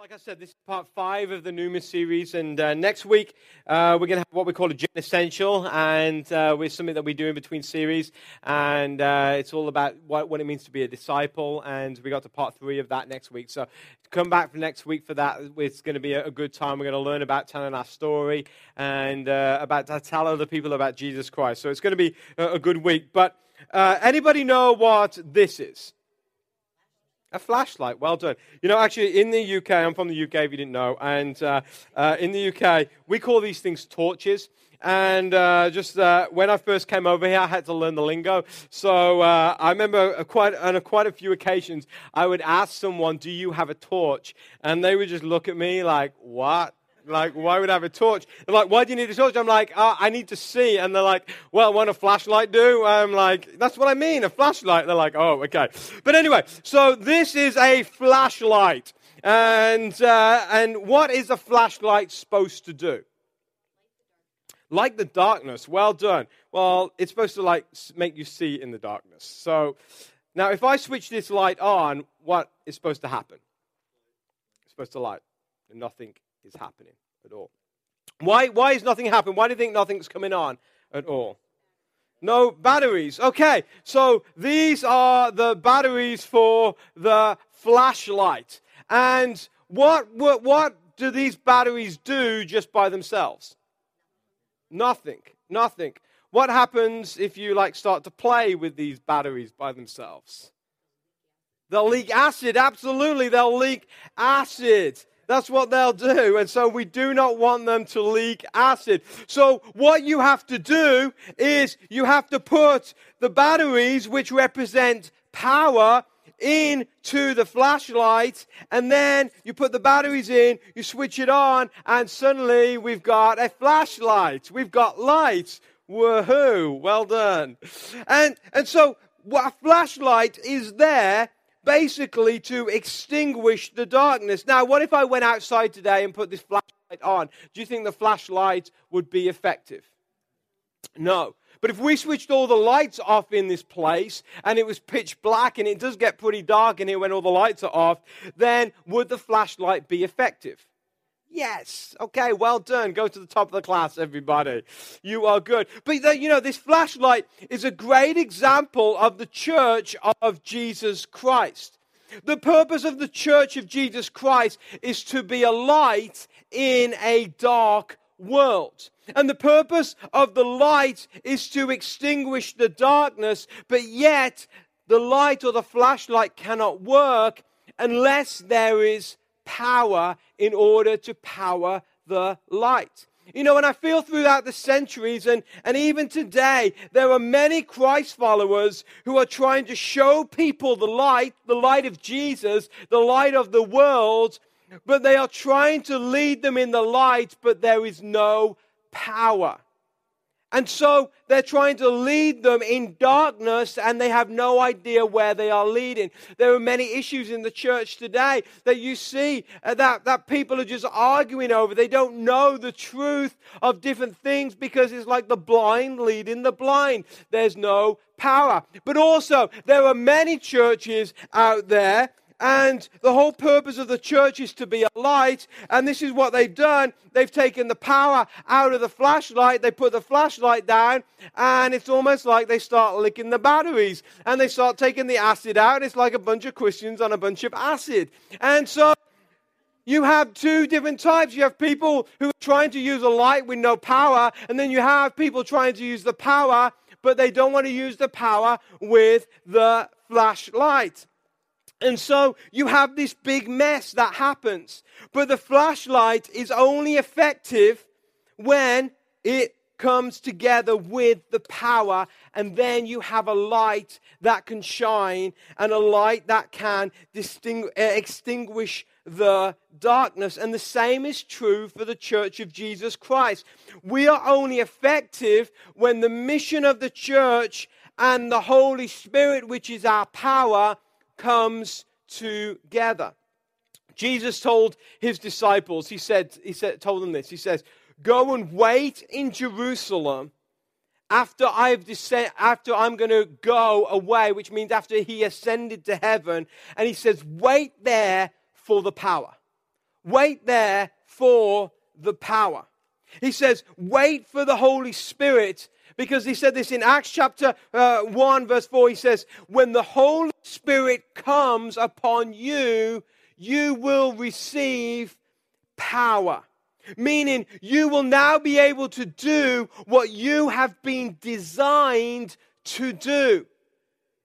Like I said, this is part five of the Pneuma series, and uh, next week uh, we're going to have what we call a Gen Essential, and uh, something that we do in between series, and uh, it's all about what, what, it means to be a disciple, and we got to part three of that next week. So come back for next week for that. It's going to be a, a good time. We're going to learn about telling our story and uh, about to tell other people about Jesus Christ. So it's going to be a, a good week. But uh, anybody know what this is? A flashlight, well done. You know, actually, in the UK, I'm from the UK if you didn't know, and uh, uh, in the UK, we call these things torches. And uh, just uh, when I first came over here, I had to learn the lingo. So uh, I remember quite, on quite a few occasions, I would ask someone, Do you have a torch? And they would just look at me like, What? Like, why would I have a torch? They're like, why do you need a torch? I'm like, oh, I need to see. And they're like, well, what a flashlight do? I'm like, that's what I mean, a flashlight. They're like, oh, okay. But anyway, so this is a flashlight. And, uh, and what is a flashlight supposed to do? Like the darkness. Well done. Well, it's supposed to like make you see in the darkness. So now if I switch this light on, what is supposed to happen? It's supposed to light. And nothing is happening at all. Why, why is nothing happening? Why do you think nothing's coming on at all? No batteries. Okay, so these are the batteries for the flashlight. And what, what, what do these batteries do just by themselves? Nothing. Nothing. What happens if you like start to play with these batteries by themselves? They'll leak acid. Absolutely, they'll leak acid. That's what they'll do. And so we do not want them to leak acid. So what you have to do is you have to put the batteries, which represent power, into the flashlight, and then you put the batteries in, you switch it on, and suddenly we've got a flashlight. We've got lights. Woohoo! Well done. And, and so a flashlight is there basically to extinguish the darkness. Now, what if I went outside today and put this flashlight on? Do you think the flashlight would be effective? No. But if we switched all the lights off in this place and it was pitch black and it does get pretty dark in here when all the lights are off, then would the flashlight be effective? Yes. Okay, well done. Go to the top of the class, everybody. You are good. But, you know, this flashlight is a great example of the church of Jesus Christ. The purpose of the church of Jesus Christ is to be a light in a dark world. And the purpose of the light is to extinguish the darkness, but yet the light or the flashlight cannot work unless there is power in order to power the light. You know, and I feel throughout the centuries and, and even today, there are many Christ followers who are trying to show people the light, the light of Jesus, the light of the world, but they are trying to lead them in the light, but there is no power. And so they're trying to lead them in darkness and they have no idea where they are leading. There are many issues in the church today that you see uh, that, that people are just arguing over. They don't know the truth of different things because it's like the blind leading the blind. There's no power. But also, there are many churches out there and the whole purpose of the church is to be a light. And this is what they've done. They've taken the power out of the flashlight. They put the flashlight down. And it's almost like they start licking the batteries. And they start taking the acid out. It's like a bunch of Christians on a bunch of acid. And so you have two different types. You have people who are trying to use a light with no power. And then you have people trying to use the power, but they don't want to use the power with the flashlight. And so you have this big mess that happens. But the flashlight is only effective when it comes together with the power, and then you have a light that can shine and a light that can uh, extinguish the darkness. And the same is true for the church of Jesus Christ. We are only effective when the mission of the church and the Holy Spirit, which is our power, comes together. Jesus told his disciples, he said, he said, told them this. He says, Go and wait in Jerusalem after I've descend, after I'm going to go away, which means after he ascended to heaven. And he says, Wait there for the power. Wait there for the power. He says, wait for the Holy Spirit because he said this in Acts chapter uh, 1, verse 4. He says, When the Holy Spirit comes upon you, you will receive power. Meaning, you will now be able to do what you have been designed to do.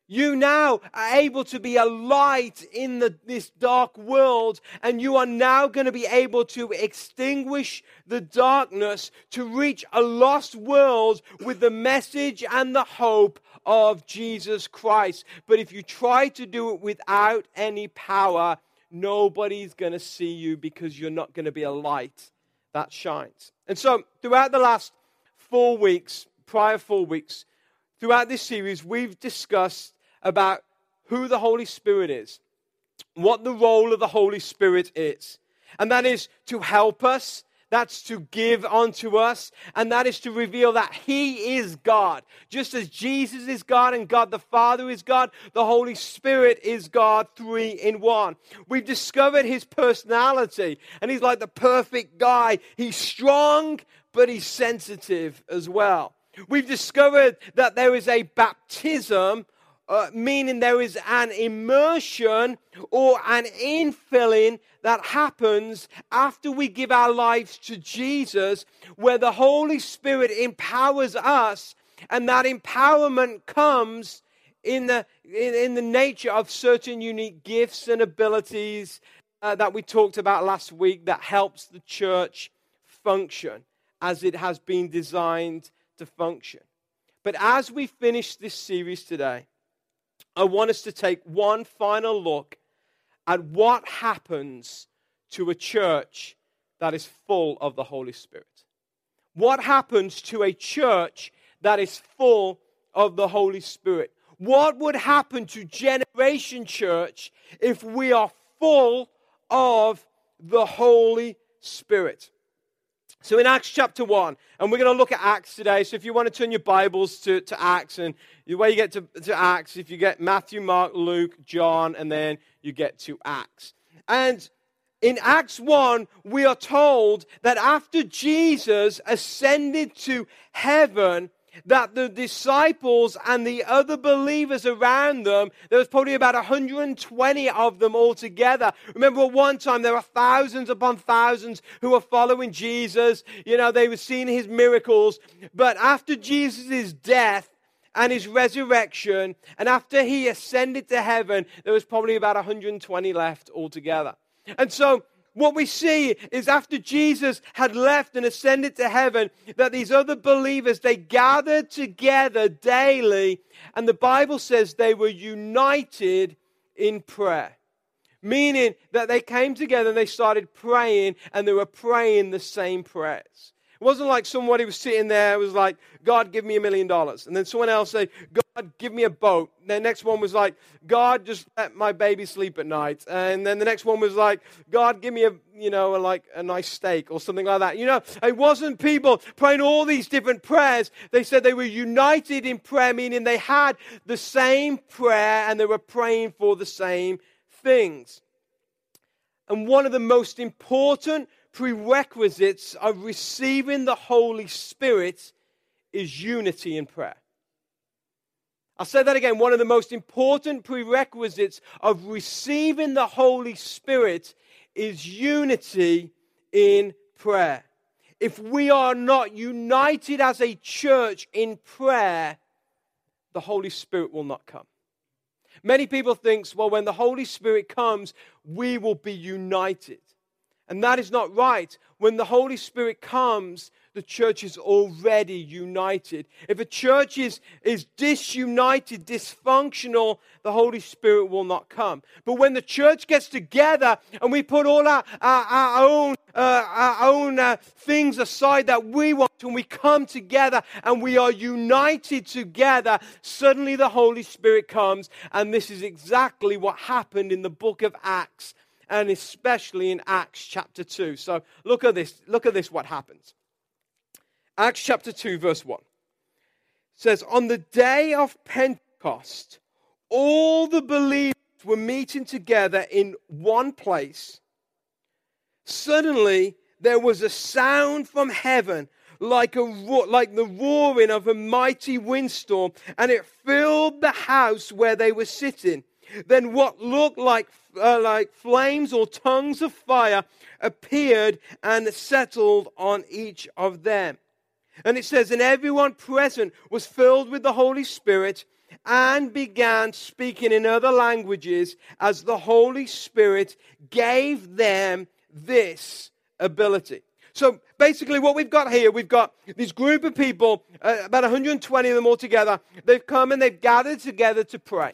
You now are able to be a light in the, this dark world, and you are now going to be able to extinguish the darkness to reach a lost world with the message and the hope of Jesus Christ. But if you try to do it without any power, nobody's going to see you because you're not going to be a light that shines. And so, throughout the last four weeks, prior four weeks, throughout this series, we've discussed about who the Holy Spirit is, what the role of the Holy Spirit is. And that is to help us, that's to give unto us, and that is to reveal that He is God. Just as Jesus is God and God the Father is God, the Holy Spirit is God, three in one. We've discovered His personality, and He's like the perfect guy. He's strong, but He's sensitive as well. We've discovered that there is a baptism uh, meaning there is an immersion or an infilling that happens after we give our lives to Jesus, where the Holy Spirit empowers us, and that empowerment comes in the, in, in the nature of certain unique gifts and abilities uh, that we talked about last week that helps the church function as it has been designed to function. But as we finish this series today, I want us to take one final look at what happens to a church that is full of the Holy Spirit. What happens to a church that is full of the Holy Spirit? What would happen to Generation Church if we are full of the Holy Spirit? So in Acts chapter 1, and we're going to look at Acts today. So if you want to turn your Bibles to, to Acts, and the way you get to, to Acts, if you get Matthew, Mark, Luke, John, and then you get to Acts. And in Acts 1, we are told that after Jesus ascended to heaven, that the disciples and the other believers around them, there was probably about 120 of them altogether. Remember, at one time, there were thousands upon thousands who were following Jesus. You know, they were seeing his miracles. But after Jesus' death, and his resurrection, and after he ascended to heaven, there was probably about 120 left altogether. And so what we see is after Jesus had left and ascended to heaven, that these other believers, they gathered together daily, and the Bible says they were united in prayer. Meaning that they came together and they started praying, and they were praying the same prayers. It wasn't like somebody was sitting there, it was like, God, give me a million dollars. And then someone else say, God, give me a boat. And the next one was like, God, just let my baby sleep at night. And then the next one was like, God, give me a, you know, a, like a nice steak or something like that. You know, it wasn't people praying all these different prayers. They said they were united in prayer, meaning they had the same prayer and they were praying for the same things. And one of the most important prerequisites of receiving the Holy Spirit is unity in prayer. I'll say that again. One of the most important prerequisites of receiving the Holy Spirit is unity in prayer. If we are not united as a church in prayer, the Holy Spirit will not come. Many people think, well, when the Holy Spirit comes, we will be united. And that is not right. When the Holy Spirit comes, the church is already united. If a church is, is disunited, dysfunctional, the Holy Spirit will not come. But when the church gets together and we put all our, our, our own, uh, our own uh, things aside that we want, and we come together and we are united together, suddenly the Holy Spirit comes. And this is exactly what happened in the book of Acts and especially in Acts chapter 2. So look at this. Look at this, what happens. Acts chapter 2, verse 1 says, On the day of Pentecost, all the believers were meeting together in one place. Suddenly, there was a sound from heaven like, a, like the roaring of a mighty windstorm, and it filled the house where they were sitting. Then what looked like, uh, like flames or tongues of fire appeared and settled on each of them. And it says, And everyone present was filled with the Holy Spirit and began speaking in other languages as the Holy Spirit gave them this ability. So basically, what we've got here, we've got this group of people, uh, about 120 of them all together. They've come and they've gathered together to pray.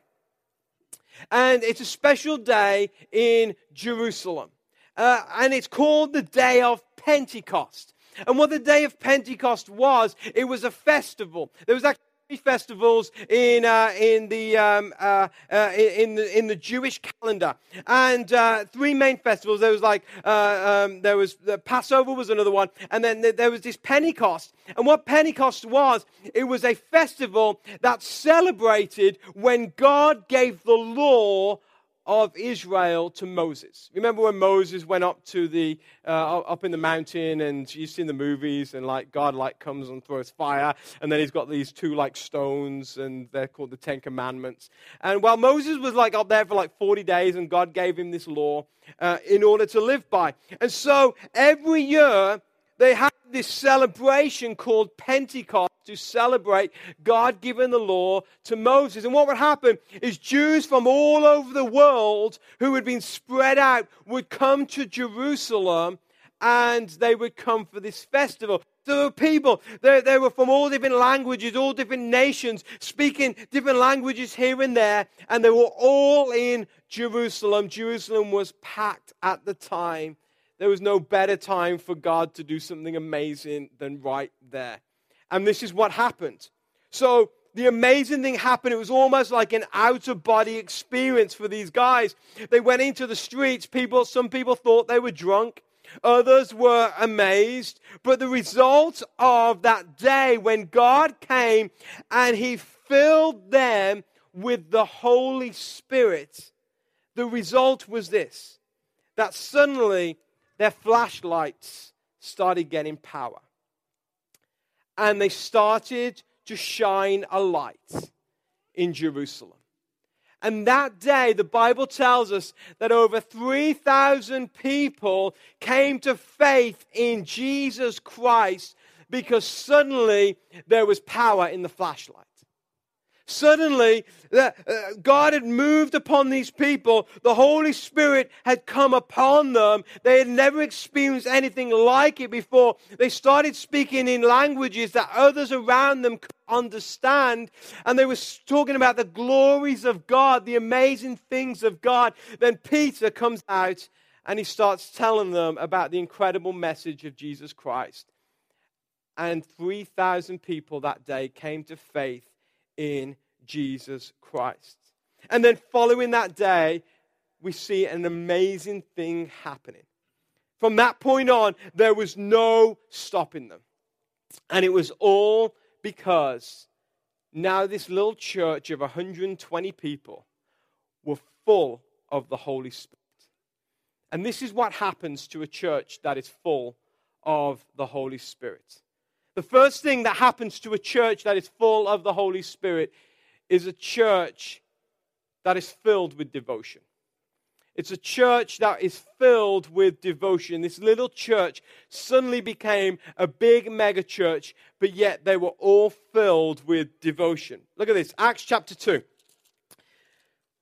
And it's a special day in Jerusalem. Uh, and it's called the Day of Pentecost. And what the Day of Pentecost was, it was a festival. There was actually festivals in uh, in the um, uh, uh, in the in the Jewish calendar, and uh, three main festivals. There was like uh, um, there was the Passover was another one, and then there was this Pentecost. And what Pentecost was, it was a festival that celebrated when God gave the law of Israel to Moses. Remember when Moses went up to the uh, up in the mountain, and you've seen the movies, and like God like comes and throws fire, and then he's got these two like stones, and they're called the Ten Commandments. And while Moses was like up there for like forty days, and God gave him this law uh, in order to live by, and so every year they had this celebration called Pentecost to celebrate God giving the law to Moses. And what would happen is Jews from all over the world who had been spread out would come to Jerusalem and they would come for this festival. So were people, they, they were from all different languages, all different nations, speaking different languages here and there, and they were all in Jerusalem. Jerusalem was packed at the time there was no better time for God to do something amazing than right there. And this is what happened. So the amazing thing happened. It was almost like an out of body experience for these guys. They went into the streets. People, some people thought they were drunk. Others were amazed. But the result of that day when God came and he filled them with the Holy Spirit, the result was this that suddenly their flashlights started getting power. And they started to shine a light in Jerusalem. And that day, the Bible tells us that over 3,000 people came to faith in Jesus Christ because suddenly there was power in the flashlight. Suddenly, uh, God had moved upon these people. The Holy Spirit had come upon them. They had never experienced anything like it before. They started speaking in languages that others around them could understand. And they were talking about the glories of God, the amazing things of God. Then Peter comes out and he starts telling them about the incredible message of Jesus Christ. And 3,000 people that day came to faith in Jesus Christ. And then following that day, we see an amazing thing happening. From that point on, there was no stopping them. And it was all because now this little church of 120 people were full of the Holy Spirit. And this is what happens to a church that is full of the Holy Spirit. The first thing that happens to a church that is full of the Holy Spirit is a church that is filled with devotion. It's a church that is filled with devotion. This little church suddenly became a big mega church, but yet they were all filled with devotion. Look at this Acts chapter 2,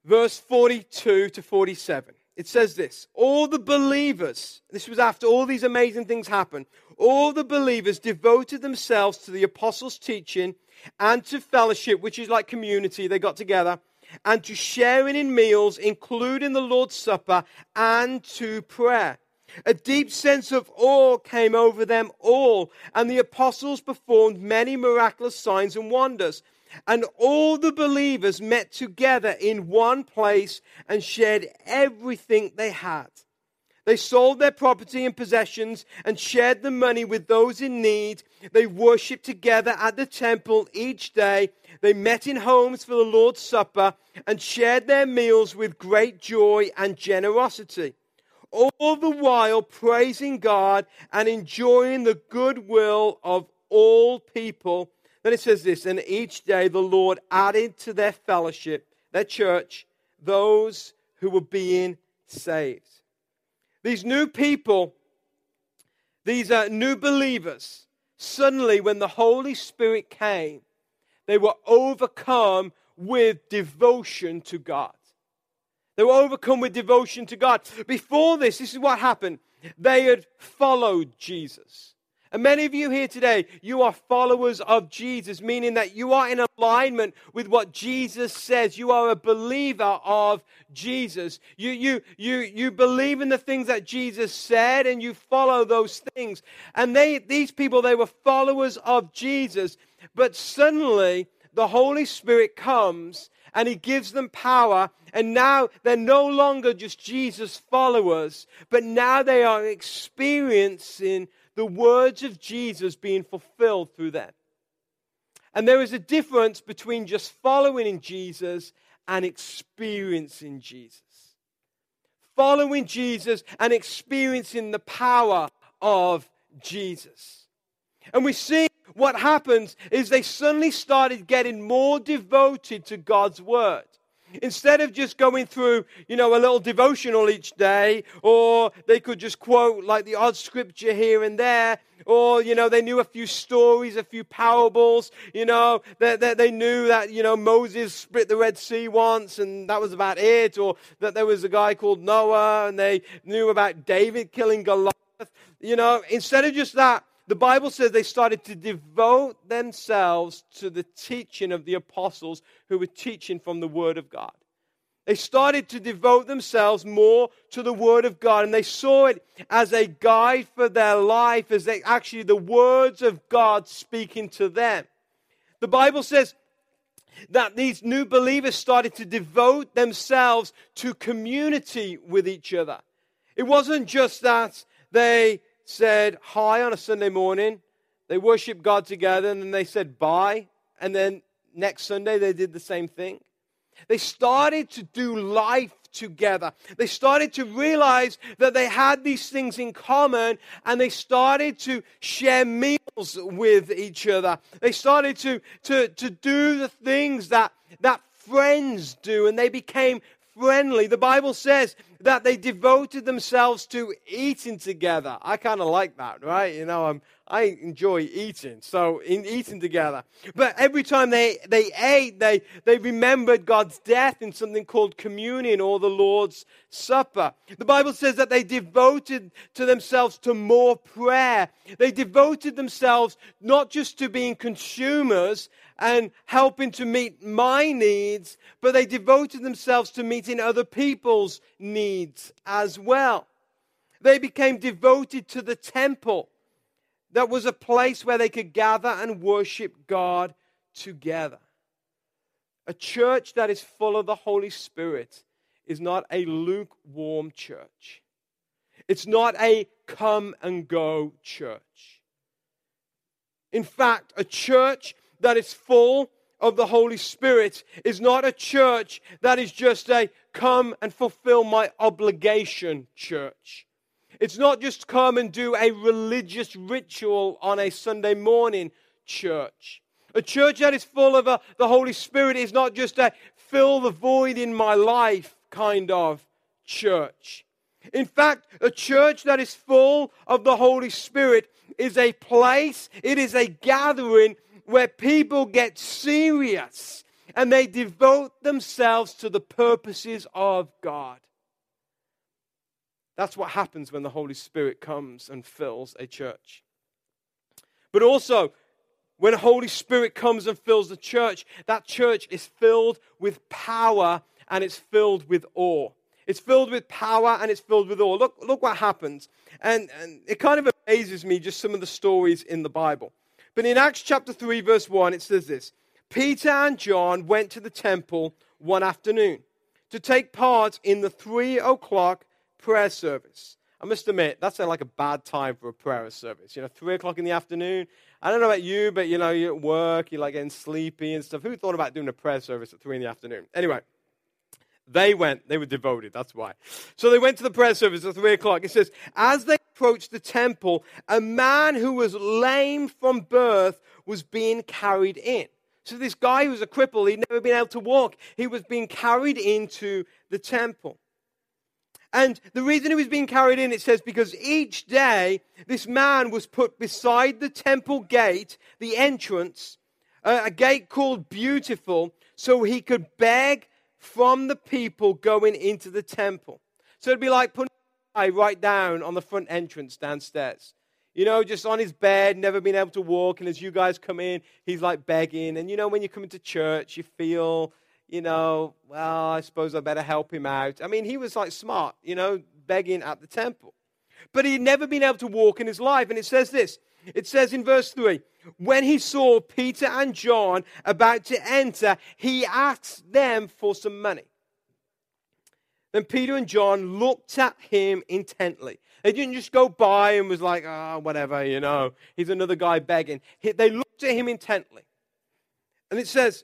verse 42 to 47 it says this All the believers, this was after all these amazing things happened, all the believers devoted themselves to the apostles' teaching and to fellowship, which is like community. They got together and to sharing in meals, including the Lord's Supper, and to prayer. A deep sense of awe came over them all, and the apostles performed many miraculous signs and wonders. And all the believers met together in one place and shared everything they had. They sold their property and possessions and shared the money with those in need. They worshiped together at the temple each day. They met in homes for the Lord's Supper and shared their meals with great joy and generosity all the while praising God and enjoying the goodwill of all people. Then it says this, and each day the Lord added to their fellowship, their church, those who were being saved. These new people, these uh, new believers, suddenly when the Holy Spirit came, they were overcome with devotion to God. They were overcome with devotion to God. Before this, this is what happened. They had followed Jesus. And many of you here today, you are followers of Jesus, meaning that you are in alignment with what Jesus says. You are a believer of Jesus. You, you, you, you believe in the things that Jesus said and you follow those things. And they, these people, they were followers of Jesus. But suddenly, the Holy Spirit comes and he gives them power. And now they're no longer just Jesus followers, but now they are experiencing the words of Jesus being fulfilled through them. And there is a difference between just following in Jesus and experiencing Jesus. Following Jesus and experiencing the power of Jesus. And we see what happens is they suddenly started getting more devoted to God's word. Instead of just going through, you know, a little devotional each day, or they could just quote like the odd scripture here and there, or, you know, they knew a few stories, a few parables, you know, that they, they, knew that, you know, Moses split the Red Sea once and that was about it, or that there was a guy called Noah and they knew about David killing Goliath. You know, instead of just that, the Bible says they started to devote themselves to the teaching of the apostles who were teaching from the Word of God. They started to devote themselves more to the Word of God, and they saw it as a guide for their life, as they actually the words of God speaking to them. The Bible says that these new believers started to devote themselves to community with each other. It wasn't just that they said hi on a Sunday morning. They worshiped God together and then they said bye. And then next Sunday they did the same thing. They started to do life together. They started to realize that they had these things in common and they started to share meals with each other. They started to, to, to do the things that, that friends do and they became friendly. The Bible says that they devoted themselves to eating together. I kind of like that, right? You know, I'm, I enjoy eating, so in eating together. But every time they, they ate, they, they remembered God's death in something called communion or the Lord's Supper. The Bible says that they devoted to themselves to more prayer. They devoted themselves not just to being consumers and helping to meet my needs, but they devoted themselves to meeting other people's needs as well. They became devoted to the temple that was a place where they could gather and worship God together. A church that is full of the Holy Spirit is not a lukewarm church. It's not a come and go church. In fact, a church that is full of the Holy Spirit is not a church that is just a come and fulfill my obligation church. It's not just come and do a religious ritual on a Sunday morning church. A church that is full of a, uh, the Holy Spirit is not just a fill the void in my life kind of church. In fact, a church that is full of the Holy Spirit is a place, it is a gathering where people get serious and they devote themselves to the purposes of God. That's what happens when the Holy Spirit comes and fills a church. But also, when the Holy Spirit comes and fills the church, that church is filled with power and it's filled with awe. It's filled with power and it's filled with awe. Look, look what happens. And, and it kind of amazes me just some of the stories in the Bible. But in Acts chapter 3, verse 1, it says this Peter and John went to the temple one afternoon to take part in the three o'clock prayer service. I must admit, that's like a bad time for a prayer service. You know, three o'clock in the afternoon. I don't know about you, but you know, you're at work, you're like getting sleepy and stuff. Who thought about doing a prayer service at three in the afternoon? Anyway, They went. They were devoted. That's why. So they went to the prayer service at three o'clock. It says, as they approached the temple, a man who was lame from birth was being carried in. So this guy who was a cripple, he'd never been able to walk. He was being carried into the temple. And the reason he was being carried in, it says, because each day this man was put beside the temple gate, the entrance, uh, a gate called Beautiful, so he could beg from the people going into the temple. So it'd be like putting a right down on the front entrance downstairs. You know, just on his bed, never been able to walk. And as you guys come in, he's like begging. And you know, when you come into church, you feel, you know, well, I suppose I better help him out. I mean, he was like smart, you know, begging at the temple. But he'd never been able to walk in his life. And it says this it says in verse 3 when he saw Peter and John about to enter, he asked them for some money. Then Peter and John looked at him intently. They didn't just go by and was like, ah, oh, whatever, you know, he's another guy begging. They looked at him intently. And it says,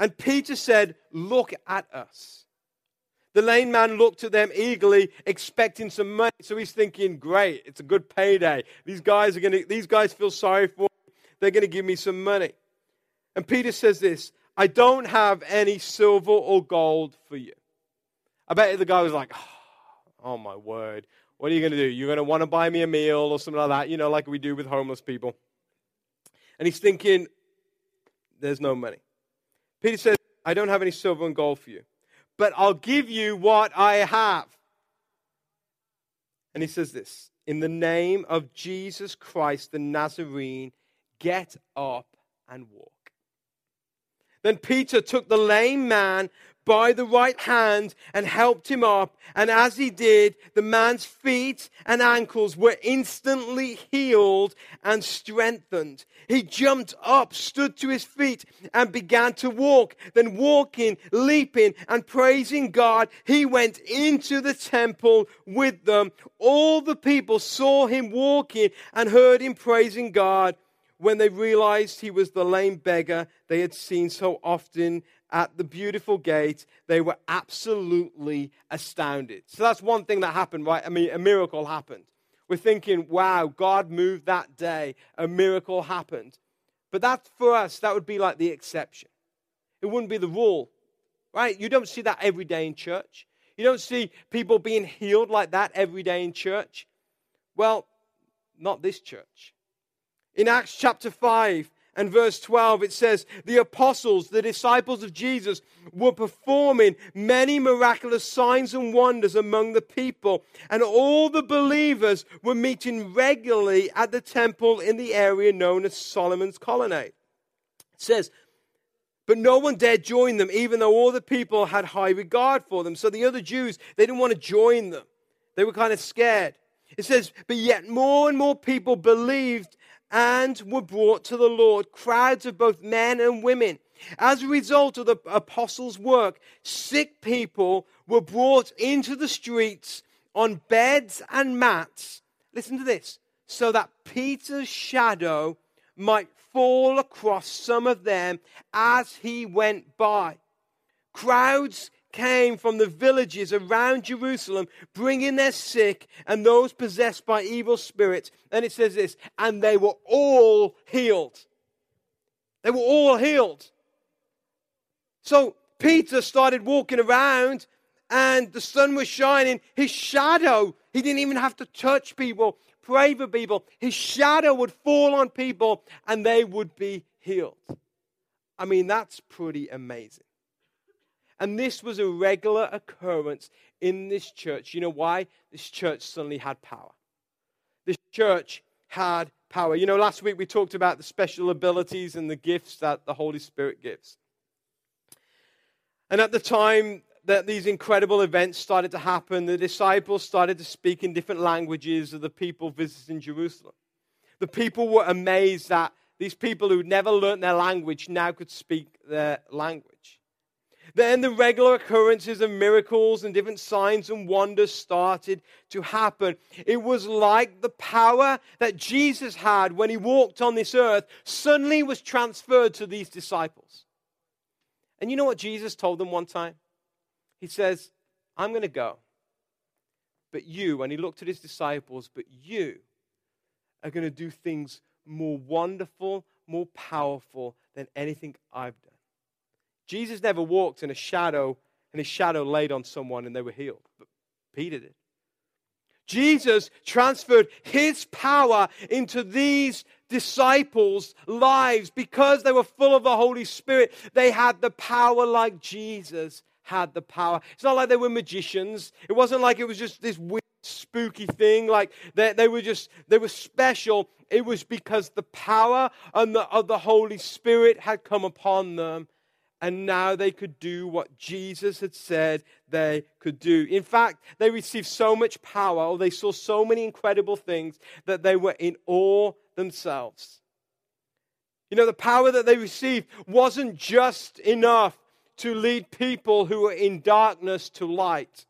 and Peter said, Look at us. The lame man looked at them eagerly, expecting some money. So he's thinking, great, it's a good payday. These guys are to, these guys feel sorry for me. They're to give me some money. And Peter says this I don't have any silver or gold for you. I bet the guy was like, oh, oh my word. What are you to do? You're to want to buy me a meal or something like that, you know, like we do with homeless people. And he's thinking, there's no money. Peter says, I don't have any silver and gold for you but I'll give you what I have. And he says this In the name of Jesus Christ the Nazarene, get up and walk. Then Peter took the lame man by the right hand and helped him up. And as he did, the man's feet and ankles were instantly healed and strengthened. He jumped up, stood to his feet, and began to walk. Then, walking, leaping, and praising God, he went into the temple with them. All the people saw him walking and heard him praising God when they realized he was the lame beggar they had seen so often at the beautiful gate, they were absolutely astounded. So that's one thing that happened, right? I mean, a miracle happened. We're thinking, wow, God moved that day, a miracle happened. But that, for us, that would be like the exception. It wouldn't be the rule, right? You don't see that every day in church. You don't see people being healed like that every day in church. Well, not this church. In Acts chapter 5, and verse 12, it says, The apostles, the disciples of Jesus, were performing many miraculous signs and wonders among the people, and all the believers were meeting regularly at the temple in the area known as Solomon's Colonnade. It says, but no one dared join them, even though all the people had high regard for them. So the other Jews, they didn't want to join them. They were kind of scared. It says, but yet more and more people believed and were brought to the Lord, crowds of both men and women. As a result of the apostles' work, sick people were brought into the streets on beds and mats. Listen to this so that Peter's shadow might fall across some of them as he went by. Crowds came from the villages around Jerusalem, bringing their sick and those possessed by evil spirits. And it says this, and they were all healed. They were all healed. So Peter started walking around, and the sun was shining. His shadow, he didn't even have to touch people, pray for people. His shadow would fall on people, and they would be healed. I mean, that's pretty amazing. And this was a regular occurrence in this church. You know why? This church suddenly had power. This church had power. You know, last week we talked about the special abilities and the gifts that the Holy Spirit gives. And at the time that these incredible events started to happen, the disciples started to speak in different languages of the people visiting Jerusalem. The people were amazed that these people who'd never learned their language now could speak their language. Then the regular occurrences of miracles and different signs and wonders started to happen. It was like the power that Jesus had when he walked on this earth suddenly was transferred to these disciples. And you know what Jesus told them one time? he says, I'm going to go. But you, and he looked at his disciples, but you are going to do things more wonderful, more powerful than anything I've done. Jesus never walked in a shadow and his shadow laid on someone and they were healed. But Peter did. Jesus transferred his power into these disciples' lives because they were full of the Holy Spirit. They had the power like Jesus had the power. It's not like they were magicians. It wasn't like it was just this weird, spooky thing. Like they, they were just, they were special. It was because the power and the, of the Holy Spirit had come upon them. And now they could do what Jesus had said they could do. In fact, they received so much power, or they saw so many incredible things, that they were in awe themselves. You know, the power that they received wasn't just enough to lead people who were in darkness to light.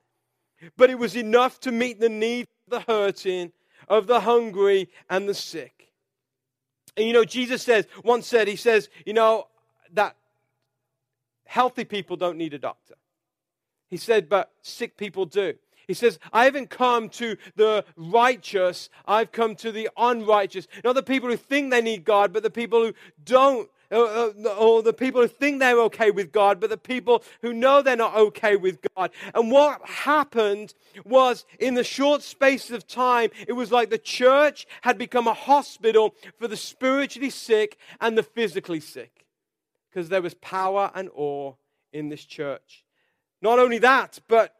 But it was enough to meet the needs of the hurting, of the hungry, and the sick. And you know, Jesus says, once said, He says, you know, that healthy people don't need a doctor. He said, but sick people do. He says, I haven't come to the righteous, I've come to the unrighteous. Not the people who think they need God, but the people who don't uh, uh, or the people who think they're okay with God, but the people who know they're not okay with God. And what happened was, in the short space of time, it was like the church had become a hospital for the spiritually sick and the physically sick. Because there was power and awe in this church. Not only that, but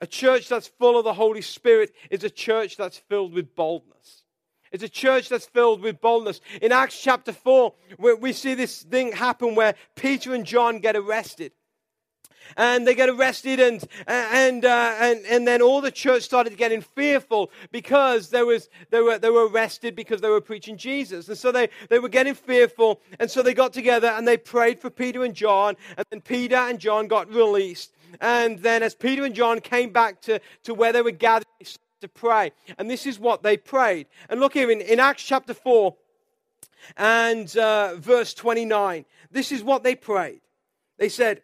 a church that's full of the Holy Spirit is a church that's filled with boldness. It's a church that's filled with boldness. In Acts chapter 4, we see this thing happen where Peter and John get arrested. And they get arrested, and, and, uh, and, and then all the church started getting fearful because there was, they, were, they were arrested because they were preaching Jesus. And so they, they were getting fearful. And so they got together and they prayed for Peter and John. And then Peter and John got released. And then as Peter and John came back to, to where they were gathered, to pray. And this is what they prayed. And look here in, in Acts chapter 4 and uh, verse 29. This is what they prayed. They said,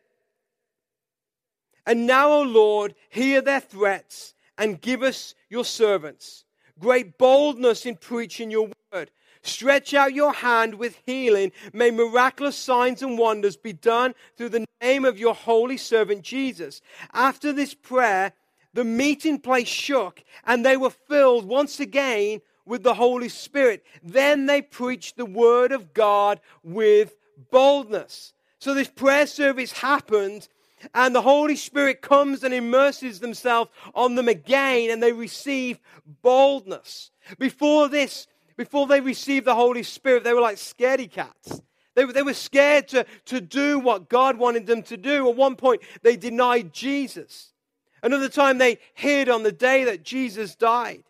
And now, O Lord, hear their threats and give us your servants great boldness in preaching your word. Stretch out your hand with healing. May miraculous signs and wonders be done through the name of your holy servant Jesus. After this prayer, the meeting place shook and they were filled once again with the Holy Spirit. Then they preached the word of God with boldness. So this prayer service happened and the Holy Spirit comes and immerses themselves on them again and they receive boldness. Before this, before they received the Holy Spirit, they were like scaredy cats. They, they were scared to, to do what God wanted them to do. At one point, they denied Jesus. Another time they hid on the day that Jesus died.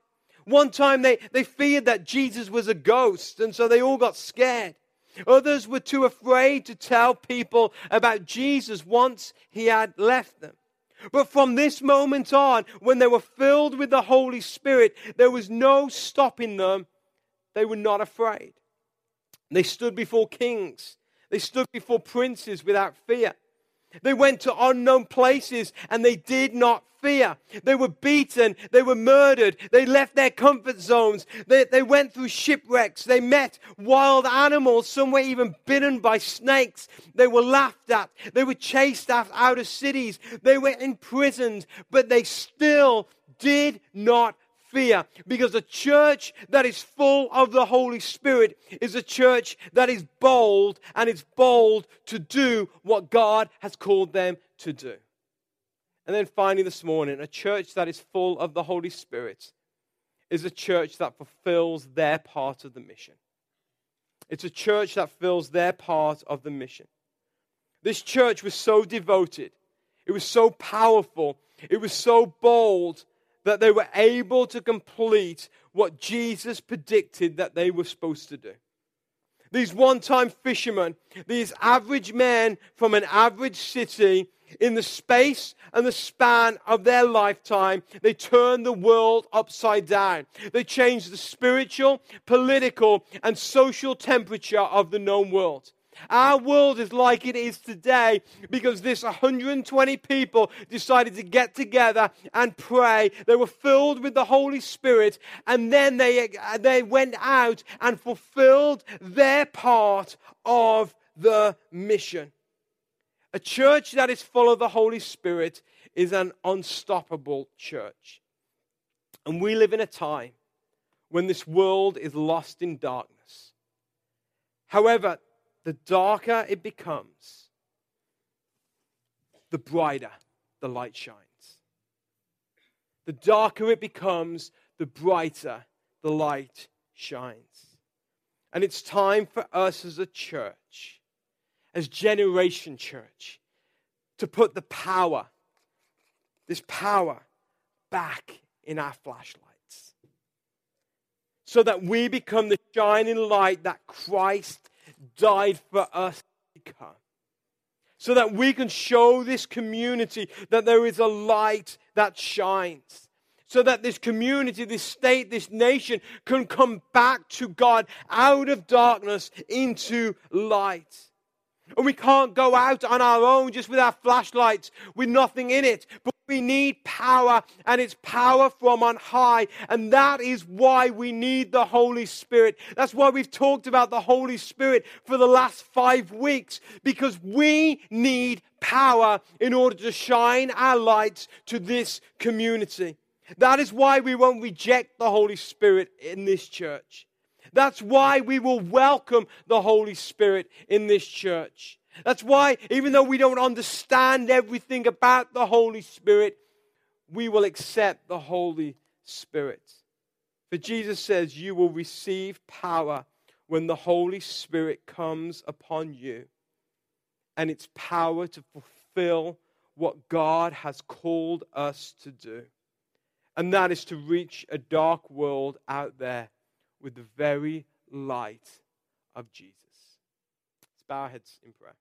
One time they, they feared that Jesus was a ghost, and so they all got scared. Others were too afraid to tell people about Jesus once he had left them. But from this moment on, when they were filled with the Holy Spirit, there was no stopping them. They were not afraid. They stood before kings, they stood before princes without fear. They went to unknown places and they did not fear. They were beaten. They were murdered. They left their comfort zones. They, they went through shipwrecks. They met wild animals. Some were even bitten by snakes. They were laughed at. They were chased out of cities. They were imprisoned, but they still did not fear because a church that is full of the Holy Spirit is a church that is bold and is bold to do what God has called them to do. And then finally, this morning, a church that is full of the Holy Spirit is a church that fulfills their part of the mission. It's a church that fills their part of the mission. This church was so devoted, it was so powerful, it was so bold that they were able to complete what Jesus predicted that they were supposed to do. These one time fishermen, these average men from an average city, in the space and the span of their lifetime, they turned the world upside down. They changed the spiritual, political, and social temperature of the known world. Our world is like it is today because this 120 people decided to get together and pray. They were filled with the Holy Spirit and then they, uh, they went out and fulfilled their part of the mission. A church that is full of the Holy Spirit is an unstoppable church. And we live in a time when this world is lost in darkness. However, the darker it becomes, the brighter the light shines. The darker it becomes, the brighter the light shines. And it's time for us as a church, as Generation Church, to put the power, this power, back in our flashlights. So that we become the shining light that Christ died for us to become. So that we can show this community that there is a light that shines so that this community, this state, this nation can come back to God out of darkness into light. And we can't go out on our own just with our flashlights with nothing in it. But we need power, and it's power from on high. And that is why we need the Holy Spirit. That's why we've talked about the Holy Spirit for the last five weeks, because we need power in order to shine our lights to this community. That is why we won't reject the Holy Spirit in this church. That's why we will welcome the Holy Spirit in this church. That's why, even though we don't understand everything about the Holy Spirit, we will accept the Holy Spirit. For Jesus says, You will receive power when the Holy Spirit comes upon you. And it's power to fulfill what God has called us to do and that is to reach a dark world out there with the very light of Jesus. Let's bow our heads in prayer.